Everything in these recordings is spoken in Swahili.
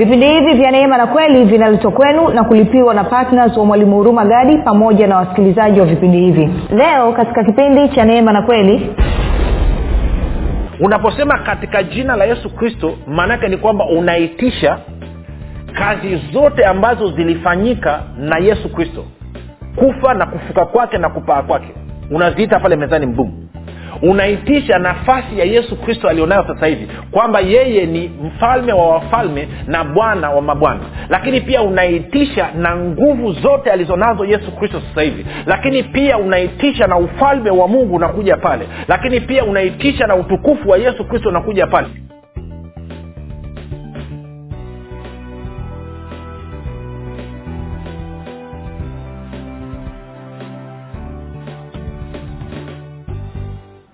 vipindi hivi vya neema na kweli vinaletwa kwenu na kulipiwa na ptns wa mwalimu huruma gadi pamoja na wasikilizaji wa vipindi hivi. Leo katika kipindi cha neema na kweli unaposema katika jina la yesu kristo maanaake ni kwamba unaitisha kazi zote ambazo zilifanyika na yesu kristo. Kufa na kufuka kwake na kupaa kwake. Unaziita pale mezani mbumu unaitisha nafasi ya yesu kristo alionayo sasa hivi kwamba yeye ni mfalme wa wafalme na bwana wa mabwana. Lakini pia unaitisha na nguvu zote alizonazo yesu kristo sasa hivi. Lakini pia unaitisha na ufalme wa mungu unakuja pale. Lakini pia unaitisha na utukufu wa yesu kristo unakuja pale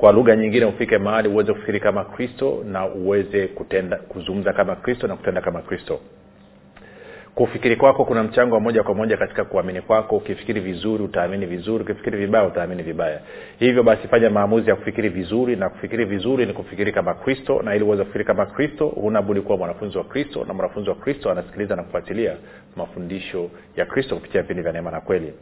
kwa lugha nyingine ufike mahali uweze kufikiri kama kristo na uweze kutenda kuzungumza kama kristo na kutenda kama kristo. Kufikiri kwako kuna mchango wa moja kwa moja katika kuamini kwako. Ukifikiri vizuri utaamini vizuri. Ukifikiri vibaya utaamini vibaya. Hivyo basi fanya maamuzi ya kufikiri vizuri na kufikiri vizuri ni kufikiri kama kristo na ili uweze kufikiri kama kristo hunabudi kuwa mwanafunzi wa kristo na mwanafunzi wa kristo anasikiliza na kufuatilia mafundisho ya kristo kupitia vipindi vya neema na kweli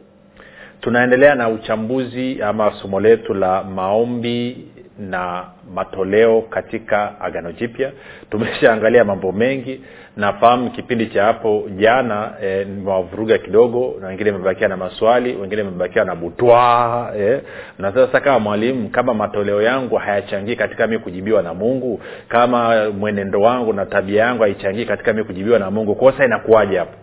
tunaendelea na uchambuzi ama somo letu la maombi na matoleo katika agano jipya. Tumeshaangalia mambo mengi. Nafahamu kipindi cha hapo jana e, nimewavuruga kidogo na wengine imebakia na maswali wengine imebakia na butwaa e, na sasa kama mwalimu kama matoleo yangu hayachangii katika mi kujibiwa na mungu kama mwenendo wangu na tabia yangu haichangii katika mi kujibiwa na mungu kosa inakuwaje hapo?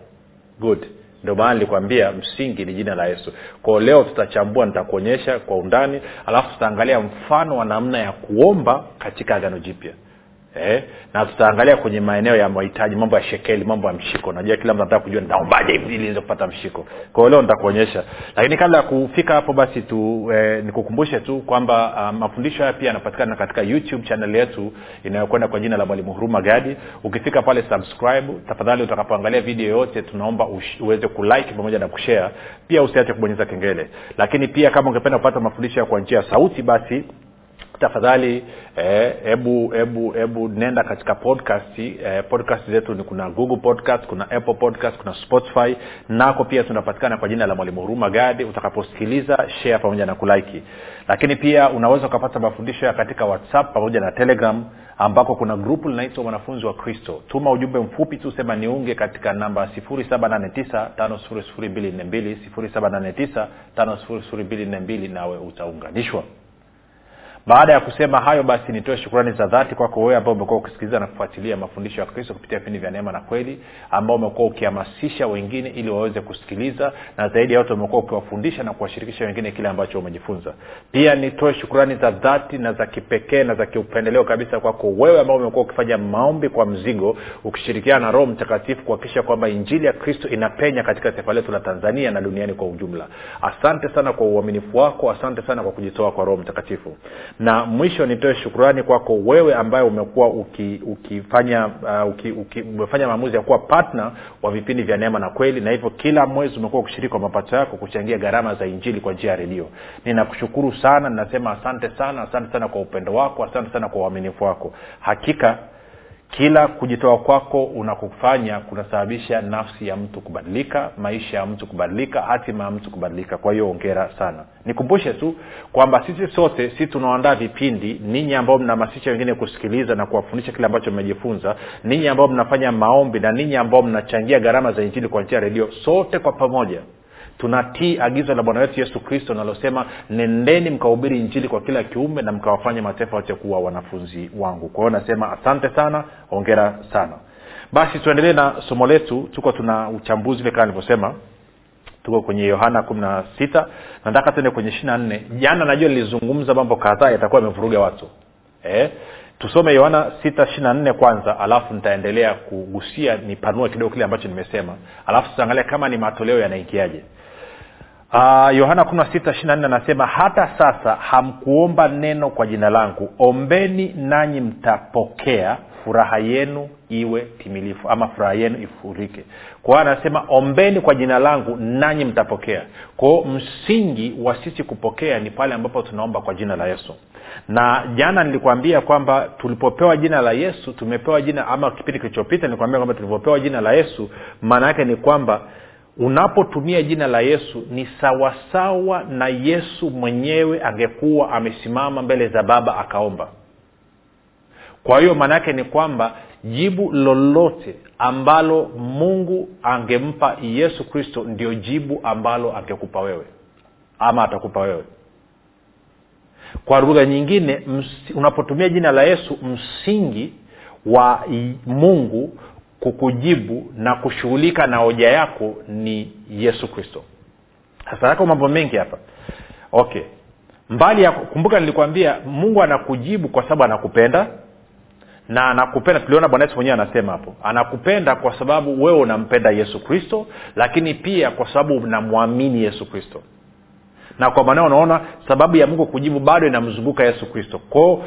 Good ndio maana nilikwambia msingi ni jina la yesu. Kwao leo tutachambua nitakuonyesha kwa undani alafu tutaangalia mfano wa namna ya kuomba katika agano jipya eh? na tutaangalia kwenye maeneo ya mahitaji mambo ya shekeli mambo ya mshiko. Najua kila mtu anataka kujua nitaombaje niweze kupata mshiko. Kwao leo nitakuonyesha. Lakini kabla ya kufika hapo basi tu eh, nikukumbushe tu kwamba uh, mafundisho haya pia yanapatikana katika youtube chanel yetu inayokwenda kwa jina la mwalimu huruma gadi. Ukifika pale subscribe tafadhali utakapoangalia video yote tunaomba uweze kulike pamoja na kushare. Pia usiache kubonyeza kengele. Lakini pia kama ungependa kupata mafundisho ya kwa njia sauti basi tafadhali hebu eh, hebu hebu nenda katika podcast eh, podcast zetu ni kuna google podcast kuna apple podcast kuna spotify. Nako pia tunapatikana kwa jina la mwalimu huruma gadi. Utakaposikiliza share pamoja na kulaiki lakini pia unaweza ukapata mafundisho ya katika whatsapp pamoja na telegram ambako kuna grupu linaitwa wanafunzi wa kristo. Tuma ujumbe mfupi tu sema niunge katika namba 789 789 nawe utaunganishwa baada ya kusema hayo basi nitoe shukrani za dhati kwako wewe ambao umekuwa ukisikiliza na kufuatilia mafundisho ya kristo kupitia vipindi vya neema na kweli ambao umekuwa ukihamasisha wengine ili waweze kusikiliza na zaidi ya yote umekuwa ukiwafundisha na kuwashirikisha wengine kile ambacho umejifunza. Pia nitoe shukrani za dhati na za kipekee na za kiupendeleo kabisa kwako wewe ambao umekuwa ukifanya maombi kwa mzigo ukishirikiana na roho mtakatifu kuhakikisha kwamba injili ya kristo inapenya katika taifa letu la tanzania na duniani kwa ujumla. Asante sana kwa uaminifu wako asante sana kwa kujitoa kwa roho mtakatifu na mwisho nitoe shukurani kwako wewe ambaye umekuwa uki, ukifanya uh, uki, uki, umefanya maamuzi ya kuwa patna wa vipindi vya neema na kweli na hivyo kila mwezi umekuwa ukishiriki kwa mapato yako kuchangia gharama za injili kwa njia ya redio. Ninakushukuru sana ninasema asante sana asante sana kwa upendo wako asante sana kwa uaminifu wako. Hakika kila kujitoa kwako unakufanya kunasababisha nafsi ya mtu kubadilika maisha ya mtu kubadilika hatima ya mtu kubadilika. Kwa hiyo ongera sana. Nikumbushe tu kwamba sisi sote si tunaoandaa vipindi ninyi ambao mnahamasisha wengine kusikiliza na kuwafundisha kile ambacho mmejifunza ninyi ambao mnafanya maombi na ninyi ambao mnachangia gharama za injili kwa njia ya redio sote kwa pamoja tunatii agizo la bwana wetu yesu kristo linalosema nendeni mkahubiri injili kwa kila kiume na mkawafanya mataifa wote kuwa wanafunzi wangu. Kwa hiyo nasema asante sana ongera sana. Basi tuendelee na somo letu. Tuko tuna uchambuzi vile kama nilivyosema. Tuko kwenye yohana kumi na sita. Nataka tuende kwenye ishiri na nne. Jana najua lilizungumza mambo kadhaa yatakuwa yamevuruga watu. Eh? tusome yohana sita ishiri nne kwanza alafu nitaendelea kugusia nipanue kidogo kile ambacho nimesema. Alafu tutaangalia kama ni matoleo yanaingiaje yohana uh, 16 anasema hata sasa hamkuomba neno kwa jina langu. Ombeni nanyi mtapokea. Furaha yenu iwe timilifu ama furaha yenu ifurike. Kwa hiyo anasema ombeni kwa jina langu nanyi mtapokea. Kwao msingi wa sisi kupokea ni pale ambapo tunaomba kwa jina la yesu. Na jana nilikwambia kwamba tulipopewa jina la yesu tumepewa jina ama kipindi kilichopita nilikwambia kwamba tulipopewa jina la yesu maana yake ni kwamba unapotumia jina la yesu ni sawasawa na yesu mwenyewe angekuwa amesimama mbele za baba akaomba. Kwa hiyo maana yake ni kwamba jibu lolote ambalo mungu angempa yesu kristo ndio jibu ambalo angekupa wewe ama atakupa wewe. Kwa lugha nyingine ms, unapotumia jina la yesu msingi wa mungu kukujibu na kushughulika na hoja yako ni yesu kristo. Sasa yako mambo mengi hapa. Okay. Mbali ya kumbuka nilikwambia mungu anakujibu kwa sababu anakupenda na anakupenda. Tuliona bwana yesu mwenyewe anasema hapo anakupenda kwa sababu wewe unampenda yesu kristo lakini pia kwa sababu unamwamini yesu kristo. Na kwa maanao unaona sababu ya mungu kujibu bado inamzunguka yesu kristo. Kwao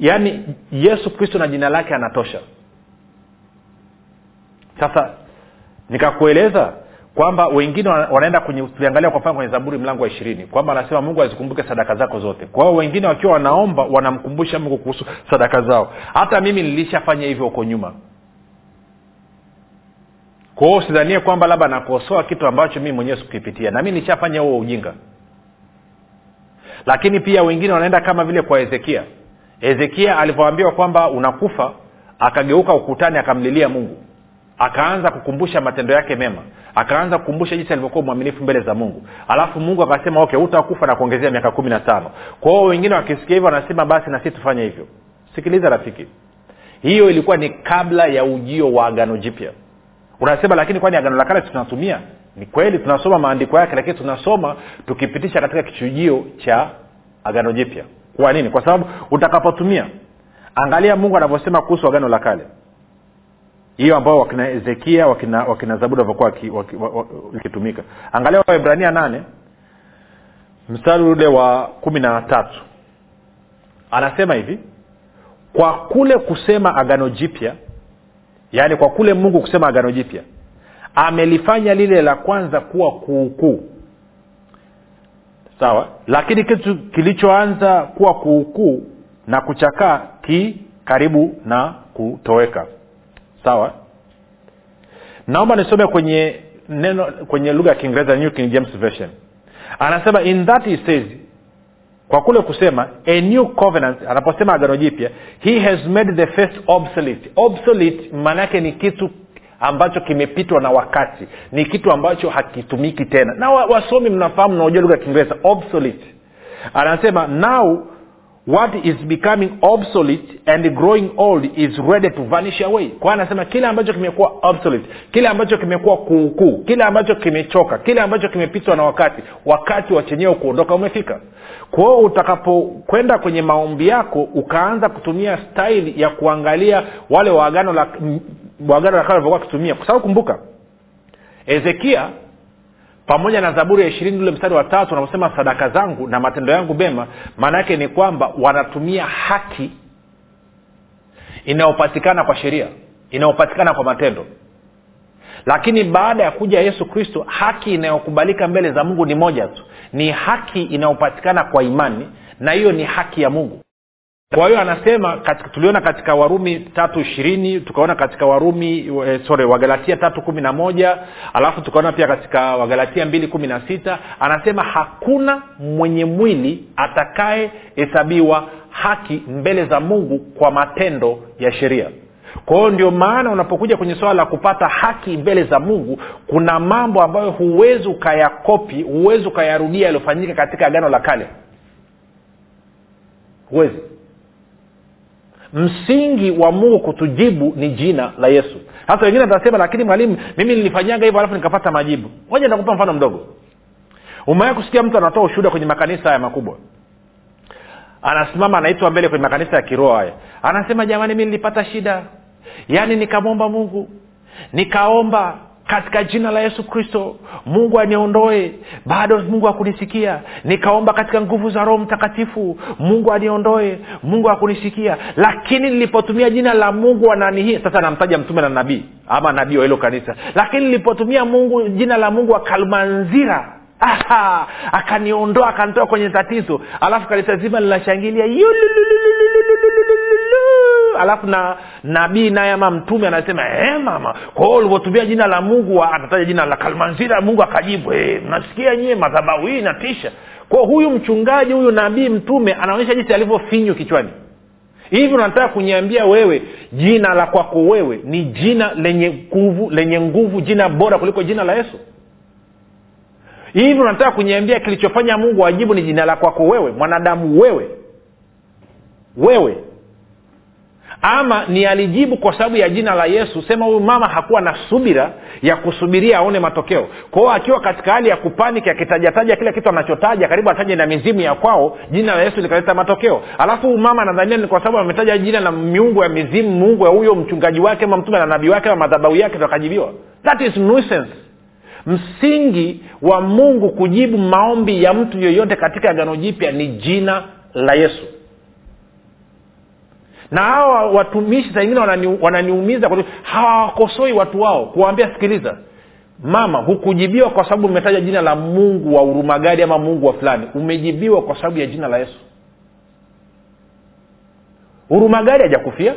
yaani yesu kristo na jina lake anatosha sasa nikakueleza kwamba wengine wanaenda kwenye tuliangalia kwa mfano kwenye zaburi mlango wa ishirini kwamba anasema mungu azikumbuke sadaka zako zote. Kwa hiyo wengine wakiwa wanaomba wanamkumbusha mungu kuhusu sadaka zao. Hata mimi nilishafanya hivyo huko nyuma. Kwa hiyo kwamba labda nakosoa kitu ambacho mii mwenyewe sikukipitia. Na nishafanya huo ujinga. Lakini pia wengine wanaenda kama vile kwa hezekia. Hezekia alivyoambiwa kwamba unakufa akageuka ukutani akamlilia mungu akaanza kukumbusha matendo yake mema. Akaanza kukumbusha jinsi alivyokuwa mwaminifu mbele za mungu. Alafu mungu akasema okay utakufa na kuongezea miaka kumi na tano. Kwao wengine wakisikia hivyo wanasema basi na sisi tufanye hivyo. Sikiliza rafiki. Hiyo ilikuwa ni kabla ya ujio wa agano jipya. Unasema lakini kwani agano la kale tunatumia? Ni kweli tunasoma maandiko yake lakini tunasoma tukipitisha katika kichujio cha agano jipya. Kwa nini? Kwa sababu utakapotumia. Angalia mungu anavyosema kuhusu agano la kale hiyo ambao wakina hezekia wakina, wakina zaburi walivyokuwa ikitumika angalia waibrania nane mstari ule wa kumi na tatu. Anasema hivi kwa kule kusema agano jipya yaani kwa kule mungu kusema agano jipya amelifanya lile la kwanza kuwa kuukuu. Sawa? Lakini kitu kilichoanza kuwa kuukuu na kuchakaa ki karibu na kutoweka sawa? Naomba nisome kwenye neno kwenye lugha ya kiingereza new king james version. Anasema in that he says kwa kule kusema a new covenant anaposema agano jipya he has made the first obsolete. Obsolete maana yake ni kitu ambacho kimepitwa na wakati. Ni kitu ambacho hakitumiki tena. Na wasomi mnafahamu naojua lugha ya kiingereza obsolete. Anasema now what is becoming obsolete and growing old is ready to vanish away. Kwa anasema kile ambacho kimekuwa obsolete kile ambacho kimekuwa kuukuu kile ambacho kimechoka kile ambacho kimepitwa na wakati wakati wa chenyewe kuondoka umefika. Kwao utakapokwenda kwenye maombi yako ukaanza kutumia staili ya kuangalia wale waagano la waagano la kale walivyokuwa wakitumia. Kwa sababu kumbuka hezekia pamoja na zaburi ya ishirini ule mstari wa tatu wanaposema sadaka zangu na matendo yangu mema maana yake ni kwamba wanatumia haki inayopatikana kwa sheria inayopatikana kwa matendo. Lakini baada ya kuja yesu kristo haki inayokubalika mbele za mungu ni moja tu. Ni haki inayopatikana kwa imani na hiyo ni haki ya mungu kwa hiyo anasema katika, tuliona katika warumi tatu ishirini tukaona katika warumi e, sorry wagalatia tatu kumi na moja alafu tukaona pia katika wagalatia mbili kumi na sita anasema hakuna mwenye mwili atakayehesabiwa haki mbele za mungu kwa matendo ya sheria. Kwa hiyo ndio maana unapokuja kwenye swala la kupata haki mbele za mungu kuna mambo ambayo huwezi ukayakopi huwezi ukayarudia yaliyofanyika katika agano la kale. Huwezi msingi wa mungu kutujibu ni jina la yesu. Hasa wengine atasema lakini mwalimu mimi nilifanyaga hivyo alafu nikapata majibu. Moja nitakupa mfano mdogo. Umewai kusikia mtu anatoa ushuhuda kwenye makanisa haya makubwa? Anasimama anaitwa mbele kwenye makanisa ya kiroho haya. Anasema jamani mi nilipata shida. Yaani nikamwomba mungu. Nikaomba katika jina la yesu kristo mungu aniondoe. Bado mungu akunisikia nikaomba katika nguvu za roho mtakatifu mungu aniondoe. Mungu akunisikia lakini nilipotumia jina la mungu wananihii sasa namtaja mtume na nabii ama nabii wa hilo kanisa. Lakini nilipotumia mungu jina la mungu wa kalmanzira Aha, akaniondoa akanitoa kwenye tatizo. Alafu kanisa zima linashangilia alafu na nabii naye ama mtume anasema e, mama kwa hiyo ulivyotumia jina la mungu anataja jina la kalmanzira mungu akajibu e, mnasikia nyie madhabahu hii inatisha. Kwa huyu mchungaji huyu nabii mtume anaonyesha jinsi alivyofinywa kichwani. Hivi unataka kuniambia wewe jina la kwako wewe ni jina lenye nguvu lenye nguvu jina bora kuliko jina la yesu hivi unataka kuniambia kilichofanya mungu ajibu ni jina la kwako wewe mwanadamu wewe. Wewe. Ama ni alijibu kwa sababu ya jina la yesu sema huyu mama hakuwa na subira ya kusubiria aone matokeo. Kwao akiwa katika hali ya kupanik akitajataja kile kitu anachotaja karibu ataje na mizimu ya kwao jina la yesu likaleta matokeo. Alafu huyu mama anadhania ni kwa sababu ametaja jina la miungu ya mizimu mungu ya huyo mchungaji wake ama mtume na nabii wake ama madhabau yake akajibiwa that is nuisance msingi wa mungu kujibu maombi ya mtu yoyote katika agano jipya ni jina la yesu. Na hawa watumishi saa ingine wanani, hawawakosoi watu wao. Kuwaambia sikiliza mama hukujibiwa kwa sababu umetaja jina la mungu wa urumagadi ama mungu wa fulani. Umejibiwa kwa sababu ya jina la yesu. Urumagadi hajakufia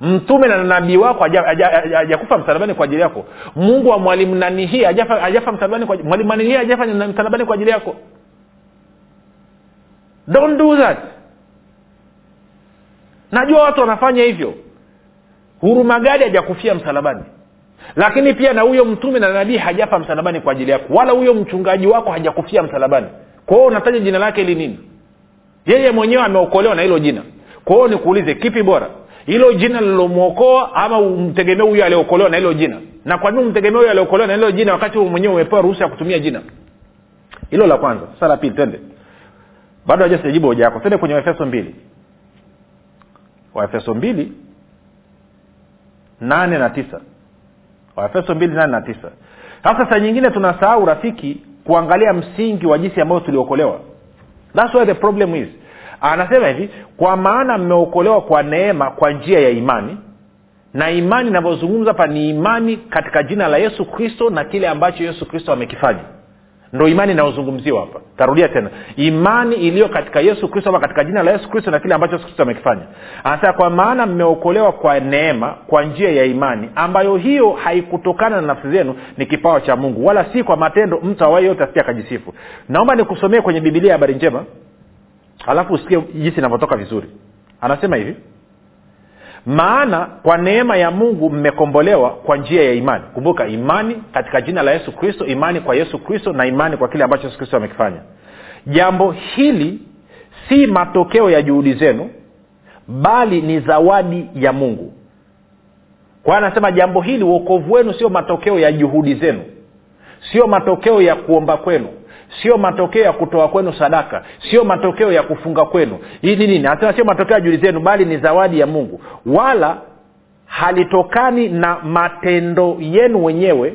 mtume na nabii wako hajakufa msalabani kwa ajili yako. Mungu wa mwalimu nanihii hajafa mwalimu nanihii hajafa msalabani kwa ajili yako? Don't do that. Najua watu wanafanya hivyo. Hurumagadi hajakufia msalabani. Lakini pia na huyo mtume na nabii hajafa msalabani kwa ajili yako. Wala huyo mchungaji wako hajakufia msalabani. Kwa unataja jina lake ili nini? Yeye mwenyewe ameokolewa na hilo jina. Kwa nikuulize kipi bora hilo jina lilomwokoa ama umtegemee huyo aliokolewa na hilo jina? Na kwa nini umtegemee huyo aliokolewa na hilo jina wakati mwenyewe umepewa ruhusa ya kutumia jina? Hilo la kwanza. Sasa la pili twende. Bado haja sijajibu hoja yako. Twende kwenye waefeso mbili. Waefeso mbili nane na tisa. Waefeso mbili nane na tisa. Sasa saa nyingine tunasahau rafiki kuangalia msingi wa jinsi ambayo tuliokolewa. Thats where the problem is anasema hivi kwa maana mmeokolewa kwa neema kwa njia ya imani na imani inavyozungumza hapa ni imani katika jina la yesu kristo na kile ambacho yesu kristo amekifanya. Ndo imani inayozungumziwa hapa. Tarudia tena. Imani iliyo katika yesu kristo ama katika jina la yesu kristo na kile ambacho yesu kristo amekifanya. Anasema kwa maana mmeokolewa kwa neema kwa njia ya imani ambayo hiyo haikutokana na nafsi zenu ni kipawa cha mungu wala si kwa matendo mtu awai yote asija akajisifu. Naomba nikusomee kwenye bibilia habari njema alafu usikie jinsi inavyotoka vizuri. Anasema hivi maana kwa neema ya mungu mmekombolewa kwa njia ya imani. Kumbuka imani katika jina la yesu kristo imani kwa yesu kristo na imani kwa kile ambacho yesu kristo amekifanya. Jambo hili si matokeo ya juhudi zenu bali ni zawadi ya mungu. Kwa hiyo anasema jambo hili uokovu wenu sio matokeo ya juhudi zenu sio matokeo ya kuomba kwenu sio matokeo ya kutoa kwenu sadaka. Sio matokeo ya kufunga kwenu. Hii ni nini? Anasema sio matokeo ya juhudi zenu bali ni zawadi ya mungu. Wala halitokani na matendo yenu wenyewe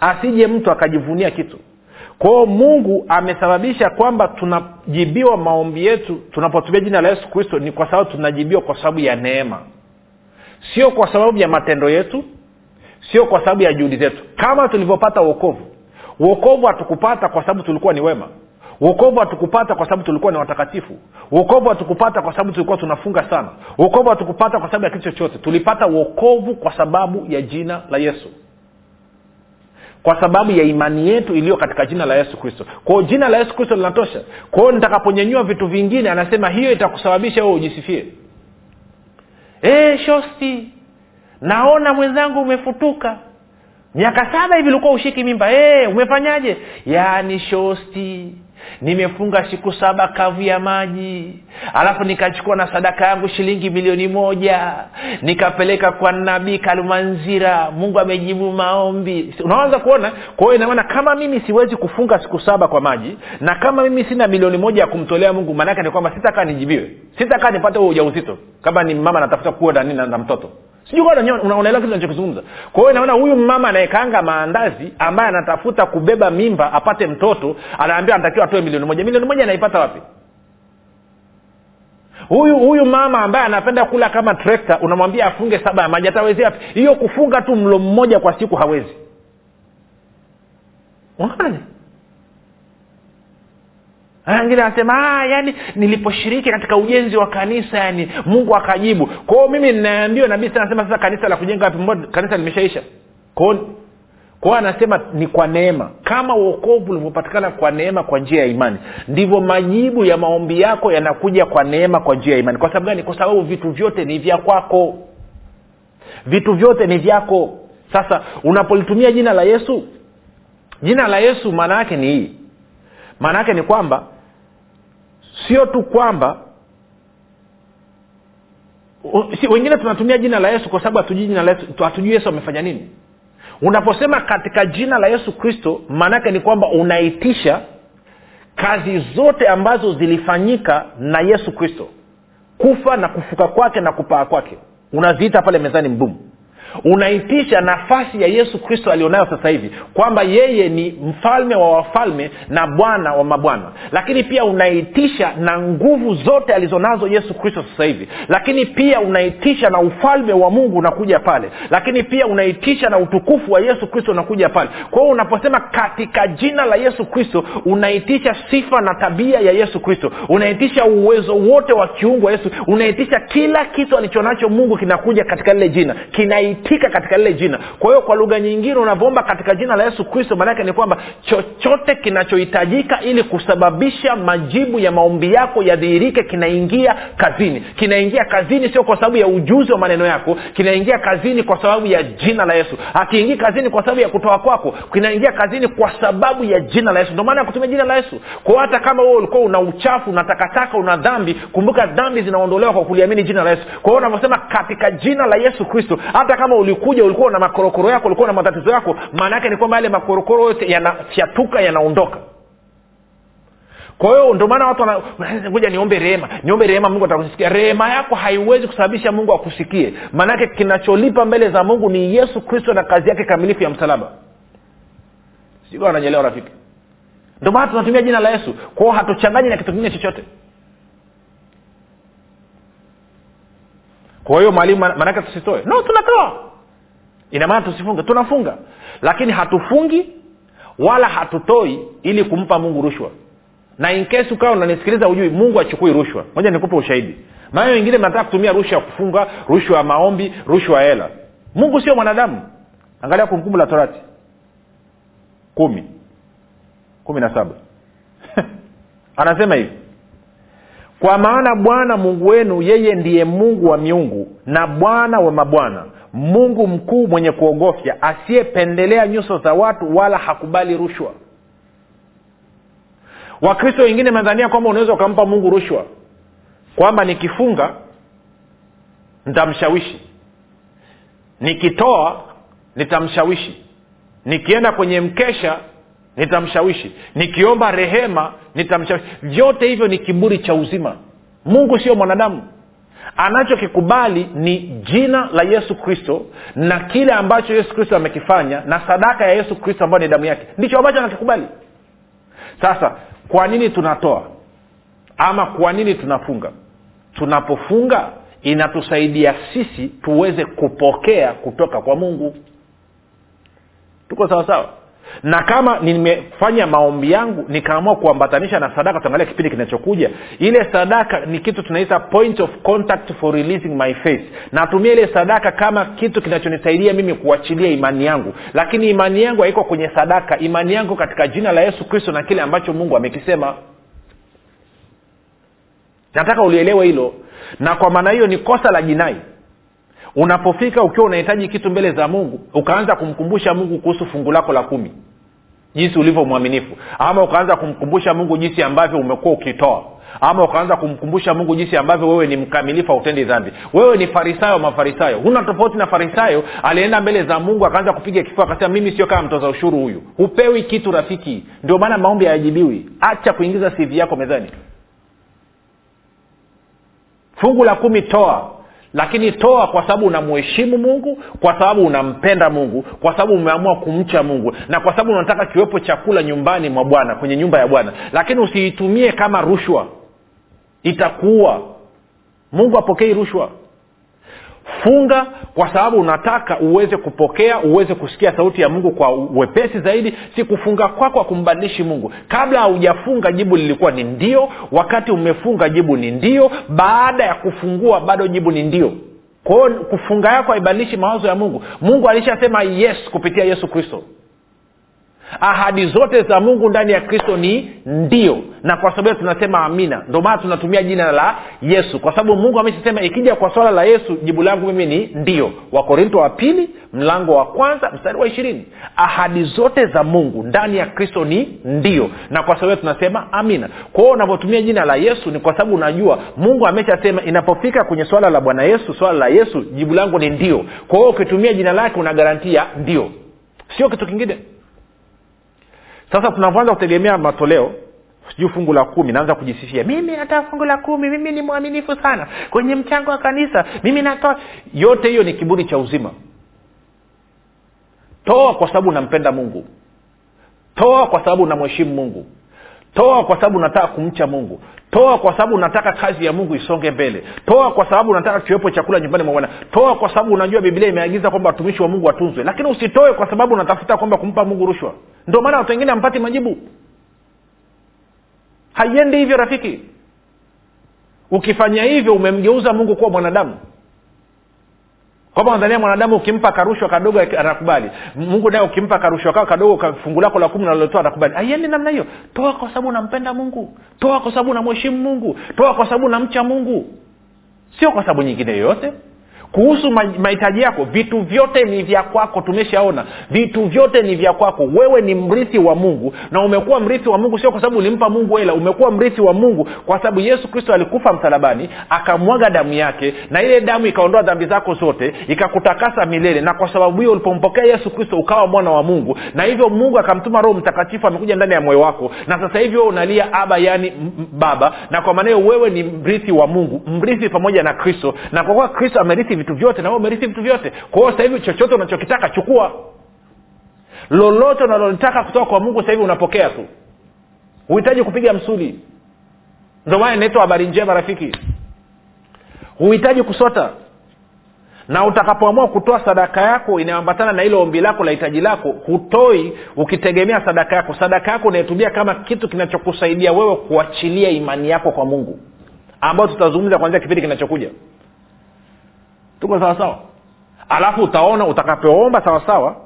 asije mtu akajivunia kitu. Kwao mungu amesababisha kwamba tunajibiwa maombi yetu tunapotumia jina la yesu kristo ni kwa sababu tunajibiwa kwa sababu ya neema. Sio kwa sababu ya matendo yetu sio kwa sababu ya juhudi zetu. Kama tulivyopata uokovu uokovu hatukupata kwa sababu tulikuwa ni wema. Uokovu hatukupata kwa sababu tulikuwa ni watakatifu. Uokovu hatukupata kwa sababu tulikuwa tunafunga sana. Uokovu hatukupata kwa sababu ya kitu chochote. Tulipata uokovu kwa sababu ya jina la yesu. Kwa sababu ya imani yetu iliyo katika jina la yesu kristo. Kwao jina la yesu kristo linatosha. Kwao nitakaponyenyua vitu vingine anasema hiyo itakusababisha wewe ujisifie. E, shosti. Naona mwenzangu umefutuka miaka saba hivi ulikuwa ushiki mimba. Hey, umefanyaje? Yaani shosti. Nimefunga siku saba kavu ya maji. Alafu nikachukua na sadaka yangu shilingi milioni moja. Nikapeleka kwa nabii kalumanzira mungu amejibu maombi. Unaanza kuona? Kwa hiyo inamaana kama mimi siwezi kufunga siku saba kwa maji na kama mimi sina milioni moja ya kumtolea mungu maanaake ni kwamba sitakaa nijibiwe. Sitakaa nipate huo ujauzito. Kama ni mama natafuta kuwa na, na, na mtoto sijui unaelewa kitu nachokizungumza kwa hiyo naona huyu mama anayekaanga maandazi ambaye anatafuta kubeba mimba apate mtoto anaambia anatakiwa atoe milioni moja. Milioni moja anaipata wapi? Huyu huyu mama ambaye anapenda kula kama trekta unamwambia afunge saba ya maji wapi? Hiyo kufunga tu mlo mmoja kwa siku hawezi. Unaona wengine anasema yani niliposhiriki katika ujenzi wa kanisa yani mungu akajibu. Kwao mimi ninaambiwa nabii anasema sasa kanisa la kujenga wapi? Kanisa limeshaisha? Kwao kwao anasema ni kwa neema. Kama uokovu ulivyopatikana kwa neema kwa njia ya imani ndivyo majibu ya maombi yako yanakuja kwa neema kwa njia ya imani. Kwa sababu gani? Kwa sababu vitu vyote ni vya kwako. Vitu vyote ni vyako. Sasa unapolitumia jina la yesu jina la yesu maana yake ni hii. Maana yake ni kwamba sio tu kwamba si, wengine tunatumia jina la yesu kwa sababu hatujui jina la yesu hatujui yesu amefanya nini. Unaposema katika jina la yesu kristo maanaake ni kwamba unaitisha kazi zote ambazo zilifanyika na yesu kristo. Kufa na kufuka kwake na kupaa kwake. Unaziita pale mezani mbumu unaitisha nafasi ya yesu kristo alionayo sasa hivi kwamba yeye ni mfalme wa wafalme na bwana wa mabwana. Lakini pia unaitisha na nguvu zote alizonazo yesu kristo sasa hivi. Lakini pia unaitisha na ufalme wa mungu unakuja pale. Lakini pia unaitisha na utukufu wa yesu kristo unakuja pale. Kwa hiyo unaposema katika jina la yesu kristo unaitisha sifa na tabia ya yesu kristo. Unaitisha uwezo wote wa kiungu wa yesu. Unaitisha kila kitu alichonacho mungu kinakuja katika lile jina. Kinaitisha kuitika katika lile jina. Kwa hiyo kwa lugha nyingine unavyoomba katika jina la yesu kristo maanaake ni kwamba chochote kinachohitajika ili kusababisha majibu ya maombi yako yadhihirike kinaingia kazini. Kinaingia kazini sio kwa sababu ya ujuzi wa maneno yako kinaingia kazini kwa sababu ya jina la yesu. Akiingii kazini kwa sababu ya kutoa kwako kinaingia kazini kwa sababu ya jina la yesu. Ndio maana ya kutumia jina la yesu. Kwao hata kama wewe ulikuwa una uchafu una takataka una dhambi kumbuka dhambi zinaondolewa kwa kuliamini jina la yesu. Kwa hiyo unavyosema katika jina la yesu kristo hata kama ulikuja ulikuwa na makorokoro yako ulikuwa na matatizo yako maana yake ni kwamba yale makorokoro yote yanafyatuka yanaondoka. Kwa hiyo ndio maana watu ngoja niombe rehema niombe rehema mungu atakusikia. Rehema yako haiwezi kusababisha mungu akusikie. Maanake kinacholipa mbele za mungu ni yesu kristo na kazi yake kamilifu ya msalaba. Sikuwa ananyelewa rafiki. Ndio maana tunatumia jina la yesu. Kwao hatuchanganyi na kitu kingine chochote kwa hiyo mwalimu maanake tusitoe. No tunatoa. Ina maana tusifunge. Tunafunga. Lakini hatufungi wala hatutoi ili kumpa mungu rushwa. Na inkesi ukawa unanisikiliza ujui mungu achukui rushwa. Moja nikupe ushahidi. Maana wengine mnataka kutumia rushwa ya kufunga rushwa ya maombi rushwa ya hela. Mungu sio mwanadamu. Angalia kumbukumbu la torati. Kumi. Kumi na saba. Anasema hivi kwa maana bwana mungu wenu yeye ndiye mungu wa miungu na bwana wa mabwana mungu mkuu mwenye kuogofya asiyependelea nyuso za watu wala hakubali rushwa. Wakristo wengine madhania kwamba unaweza ukampa mungu rushwa kwamba nikifunga nitamshawishi. Nikitoa nitamshawishi. Nikienda kwenye mkesha nitamshawishi. Nikiomba rehema nitamshawishi. Vyote hivyo ni kiburi cha uzima. Mungu sio mwanadamu. Anachokikubali ni jina la yesu kristo na kile ambacho yesu kristo amekifanya na sadaka ya yesu kristo ambayo ni damu yake. Ndicho ambacho anakikubali. Sasa kwa nini tunatoa? Ama kwa nini tunafunga? Tunapofunga inatusaidia sisi tuweze kupokea kutoka kwa mungu. Tuko sawasawa? sawa na kama nimefanya maombi yangu nikaamua kuambatanisha na sadaka tuangalia kipindi kinachokuja ile sadaka ni kitu tunaita point of contact for releasing my faith. Natumia ile sadaka kama kitu kinachonisaidia mimi kuachilia imani yangu. Lakini imani yangu haiko kwenye sadaka imani yangu katika jina la yesu kristo na kile ambacho mungu amekisema. Nataka ulielewe hilo. Na kwa maana hiyo ni kosa la jinai unapofika ukiwa unahitaji kitu mbele za mungu ukaanza kumkumbusha mungu kuhusu fungu lako la kumi. Jinsi ulivyo mwaminifu. Ama ukaanza kumkumbusha mungu jinsi ambavyo umekuwa ukitoa. Ama ukaanza kumkumbusha mungu jinsi ambavyo wewe ni mkamilifu hautendi dhambi. Wewe ni farisayo mafarisayo. Huna tofauti na farisayo alienda mbele za mungu akaanza kupiga kifua akasema mimi sio kama mtoza ushuru huyu. Hupewi kitu rafiki. Ndio maana maombi hayajibiwi. Acha kuingiza cv yako mezani. Fungu la kumi toa lakini toa kwa sababu unamuheshimu mungu kwa sababu unampenda mungu kwa sababu umeamua kumcha mungu na kwa sababu unataka kiwepo chakula nyumbani mwa bwana kwenye nyumba ya bwana. Lakini usiitumie kama rushwa. Itakuua. Mungu apokei rushwa funga kwa sababu unataka uweze kupokea uweze kusikia sauti ya mungu kwa wepesi zaidi. Si kufunga kwako akumbadilishi mungu. Kabla haujafunga jibu lilikuwa ni ndio wakati umefunga jibu ni ndio baada ya kufungua bado jibu ni ndio. Kwao kufunga yako haibadilishi mawazo ya mungu. Mungu alishasema yes kupitia yesu kristo ahadi zote za mungu ndani ya kristo ni ndio. Na kwa sababu tunasema amina. Ndio maana tunatumia jina la yesu. Kwa sababu mungu ameshasema ikija kwa swala la yesu jibu langu mimi ni ndio. Wakorinto wa pili mlango wa kwanza mstari wa ishirini. Ahadi zote za mungu ndani ya kristo ni ndio. Na kwa sababu tunasema amina. Kwa hiyo unavyotumia jina la yesu ni kwa sababu unajua mungu ameshasema inapofika kwenye swala la bwana yesu swala la yesu jibu langu ni ndio. Kwa hiyo ukitumia jina lake unagarantia ndio. Sio kitu kingine sasa tunavyoanza kutegemea matoleo sijui fungu la kumi naanza kujisifia. Mimi natoa fungu la kumi mimi ni mwaminifu sana. Kwenye mchango wa kanisa mimi natoa. Yote hiyo ni kiburi cha uzima. Toa kwa sababu unampenda mungu. Toa kwa sababu unamheshimu mungu. Toa kwa sababu unataka kumcha mungu. Toa kwa sababu unataka kazi ya mungu isonge mbele. Toa kwa sababu unataka kiwepo chakula nyumbani mwa bwana. Toa kwa sababu unajua biblia imeagiza kwamba watumishi wa mungu watunzwe. Lakini usitoe kwa sababu unatafuta kwamba kumpa mungu rushwa ndio maana watu wengine hampati majibu. Haiendi hivyo rafiki. Ukifanya hivyo umemgeuza mungu kuwa mwanadamu. Kwamba nadhania mwanadamu ukimpa karushwa kadogo anakubali. Mungu naye ukimpa karushwa kao kadogo fungu lako la kumi nalotoa anakubali. Haiendi namna hiyo. Toa kwa sababu unampenda mungu. Toa kwa sababu unamheshimu mungu. Toa kwa sababu unamcha mungu. Sio kwa sababu nyingine yoyote kuhusu mahitaji yako vitu vyote ni vya kwako tumeshaona. Vitu vyote ni vya kwako. Wewe ni mrithi wa mungu. Na umekuwa mrithi wa mungu sio kwa sababu ulimpa mungu hela. Umekuwa mrithi wa mungu kwa sababu yesu kristo alikufa msalabani akamwaga damu yake na ile damu ikaondoa dhambi zako zote ikakutakasa milele. Na kwa sababu hiyo ulipompokea yesu kristo ukawa mwana wa mungu. Na hivyo mungu akamtuma roho mtakatifu amekuja ndani ya moyo wako. Na sasa hivi wewe unalia aba yani baba. Na kwa maana hiyo wewe ni mrithi wa mungu mrithi pamoja na kristo. Na kwa kuwa kristo amerithi vitu vyote na umerithi vitu vyote. Kwa hiyo hivi chochote unachokitaka chukua. Lolote unalolitaka kutoka kwa mungu hivi unapokea tu. Huhitaji kupiga msuli. Ndio maana inaitwa habari njema rafiki. Huhitaji kusota. Na utakapoamua kutoa sadaka yako inayoambatana na hilo ombi lako la hitaji lako hutoi ukitegemea sadaka yako. Sadaka yako unaitumia kama kitu kinachokusaidia wewe kuachilia imani yako kwa mungu ambayo tutazungumza kuanzia kipindi kinachokuja tuko sawasawa alafu utaona utakapoomba sawasawa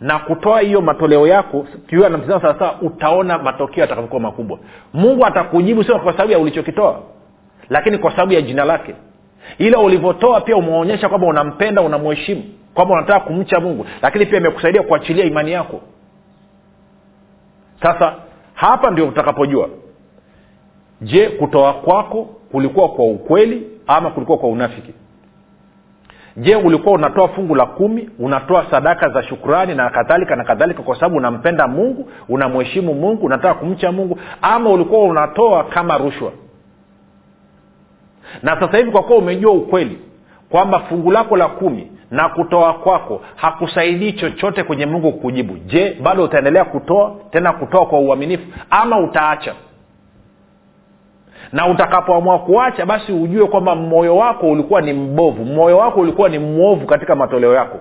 na kutoa hiyo matoleo yako kiwa sawasawa utaona matokeo yatakapokuwa makubwa. Mungu atakujibu sio kwa sababu ya ulichokitoa lakini kwa sababu ya jina lake. Ila ulivyotoa pia umeonyesha kwamba unampenda unamheshimu kwamba unataka kumcha mungu lakini pia imekusaidia kuachilia imani yako. Sasa hapa ndio utakapojua. Je kutoa kwako kulikuwa kwa ukweli ama kulikuwa kwa unafiki je ulikuwa unatoa fungu la kumi unatoa sadaka za shukrani na kadhalika na kadhalika kwa sababu unampenda mungu unamheshimu mungu unataka kumcha mungu ama ulikuwa unatoa kama rushwa? Na sasa hivi kwa kuwa umejua ukweli kwamba fungu lako la kumi na kutoa kwako hakusaidii chochote kwenye mungu kukujibu je bado utaendelea kutoa tena kutoa kwa uaminifu ama utaacha na utakapoamua kuacha basi ujue kwamba moyo wako ulikuwa ni mbovu. Moyo wako ulikuwa ni mwovu katika matoleo yako.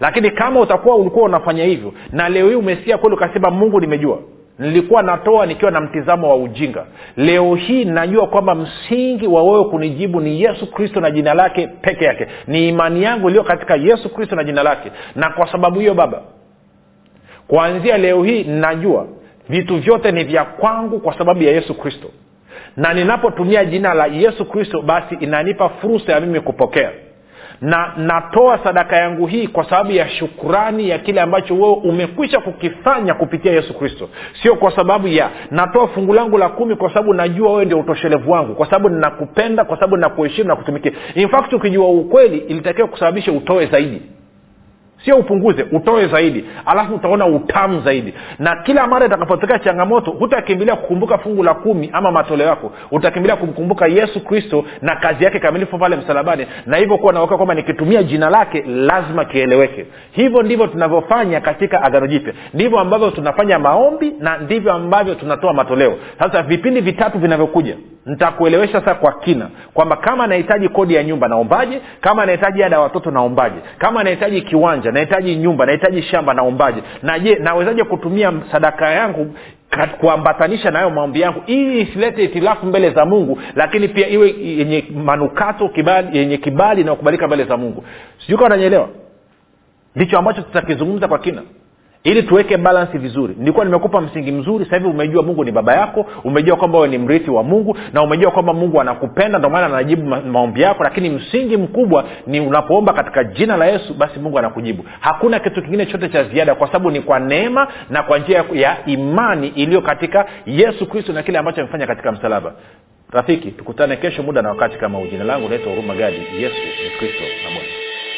Lakini kama utakuwa ulikuwa unafanya hivyo na leo hii umesikia kweli ukasema mungu nimejua. Nilikuwa natoa nikiwa na mtizamo wa ujinga. Leo hii najua kwamba msingi wa wewe kunijibu ni yesu kristo na jina lake peke yake. Ni imani yangu iliyo katika yesu kristo na jina lake. Na kwa sababu hiyo baba kuanzia leo hii najua vitu vyote ni vya kwangu kwa sababu ya yesu kristo na ninapotumia jina la yesu kristo basi inanipa fursa ya mimi kupokea. Na natoa sadaka yangu hii kwa sababu ya shukurani ya kile ambacho wewe umekwisha kukifanya kupitia yesu kristo. Sio kwa sababu ya natoa fungu langu la kumi kwa sababu najua wewe ndio utoshelevu wangu kwa sababu ninakupenda kwa sababu ninakuheshimu na kutumikia. In fact ukijua ukweli ilitakiwa kusababisha utoe zaidi sio upunguze utoe zaidi. Alafu utaona utamu zaidi. Na kila mara itakapotokea changamoto hutakimbilia kukumbuka fungu la kumi ama matoleo yako. Utakimbilia kumkumbuka yesu kristo na kazi yake kamilifu pale msalabani. Na hivyo kuwa naweka kwamba nikitumia jina lake lazima kieleweke. Hivyo ndivyo tunavyofanya katika agano jipya. Ndivyo ambavyo tunafanya maombi na ndivyo ambavyo tunatoa matoleo. Sasa vipindi vitatu vinavyokuja nitakuelewesha sasa kwa kina kwamba kama nahitaji kodi ya nyumba naombaje kama nahitaji ada ya watoto naombaje kama nahitaji kiwanja nahitaji nyumba nahitaji shamba naombaje? Na je nawezaje kutumia sadaka yangu kuambatanisha nayo maombi yangu? Ili isilete itilafu mbele za mungu lakini pia iwe yenye manukato kibali yenye kibali inayokubalika mbele za mungu. Sijui kawa nanyeelewa ndicho ambacho tutakizungumza kwa kina ili tuweke balansi vizuri. Nilikuwa nimekupa msingi mzuri sasa hivi umejua mungu ni baba yako umejua kwamba wewe ni mrithi wa mungu na umejua kwamba mungu anakupenda ndio maana anajibu ma- maombi yako lakini msingi mkubwa ni unapoomba katika jina la yesu basi mungu anakujibu. Hakuna kitu kingine chote cha ziada kwa sababu ni kwa neema na kwa njia ya imani iliyo katika yesu kristo na kile ambacho amefanya katika msalaba. Rafiki tukutane kesho muda na wakati kama huu. Jina langu naitwa huruma gadi. Yesu ni kristo na bwana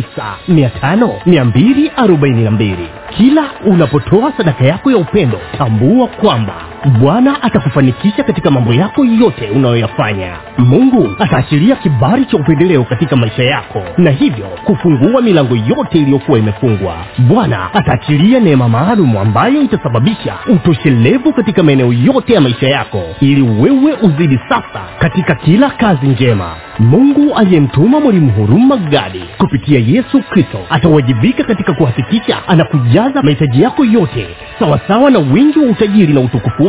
7895242 kila unapotoa sadaka yako ya upendo tambua kwamba bwana atakufanikisha katika mambo yako yote unayoyafanya. Mungu ataashiria kibali cha upendeleo katika maisha yako na hivyo kufungua milango yote iliyokuwa imefungwa. Bwana ataachilia neema maalum ambayo itasababisha utoshelevu katika maeneo yote ya maisha yako ili wewe uzidi sasa katika kila kazi njema. Mungu aliyemtuma mwalimu huruma gadi kupitia yesu kristo atawajibika katika kuhakikisha anakujaza mahitaji yako yote sawasawa na wingi wa utajiri na utukufu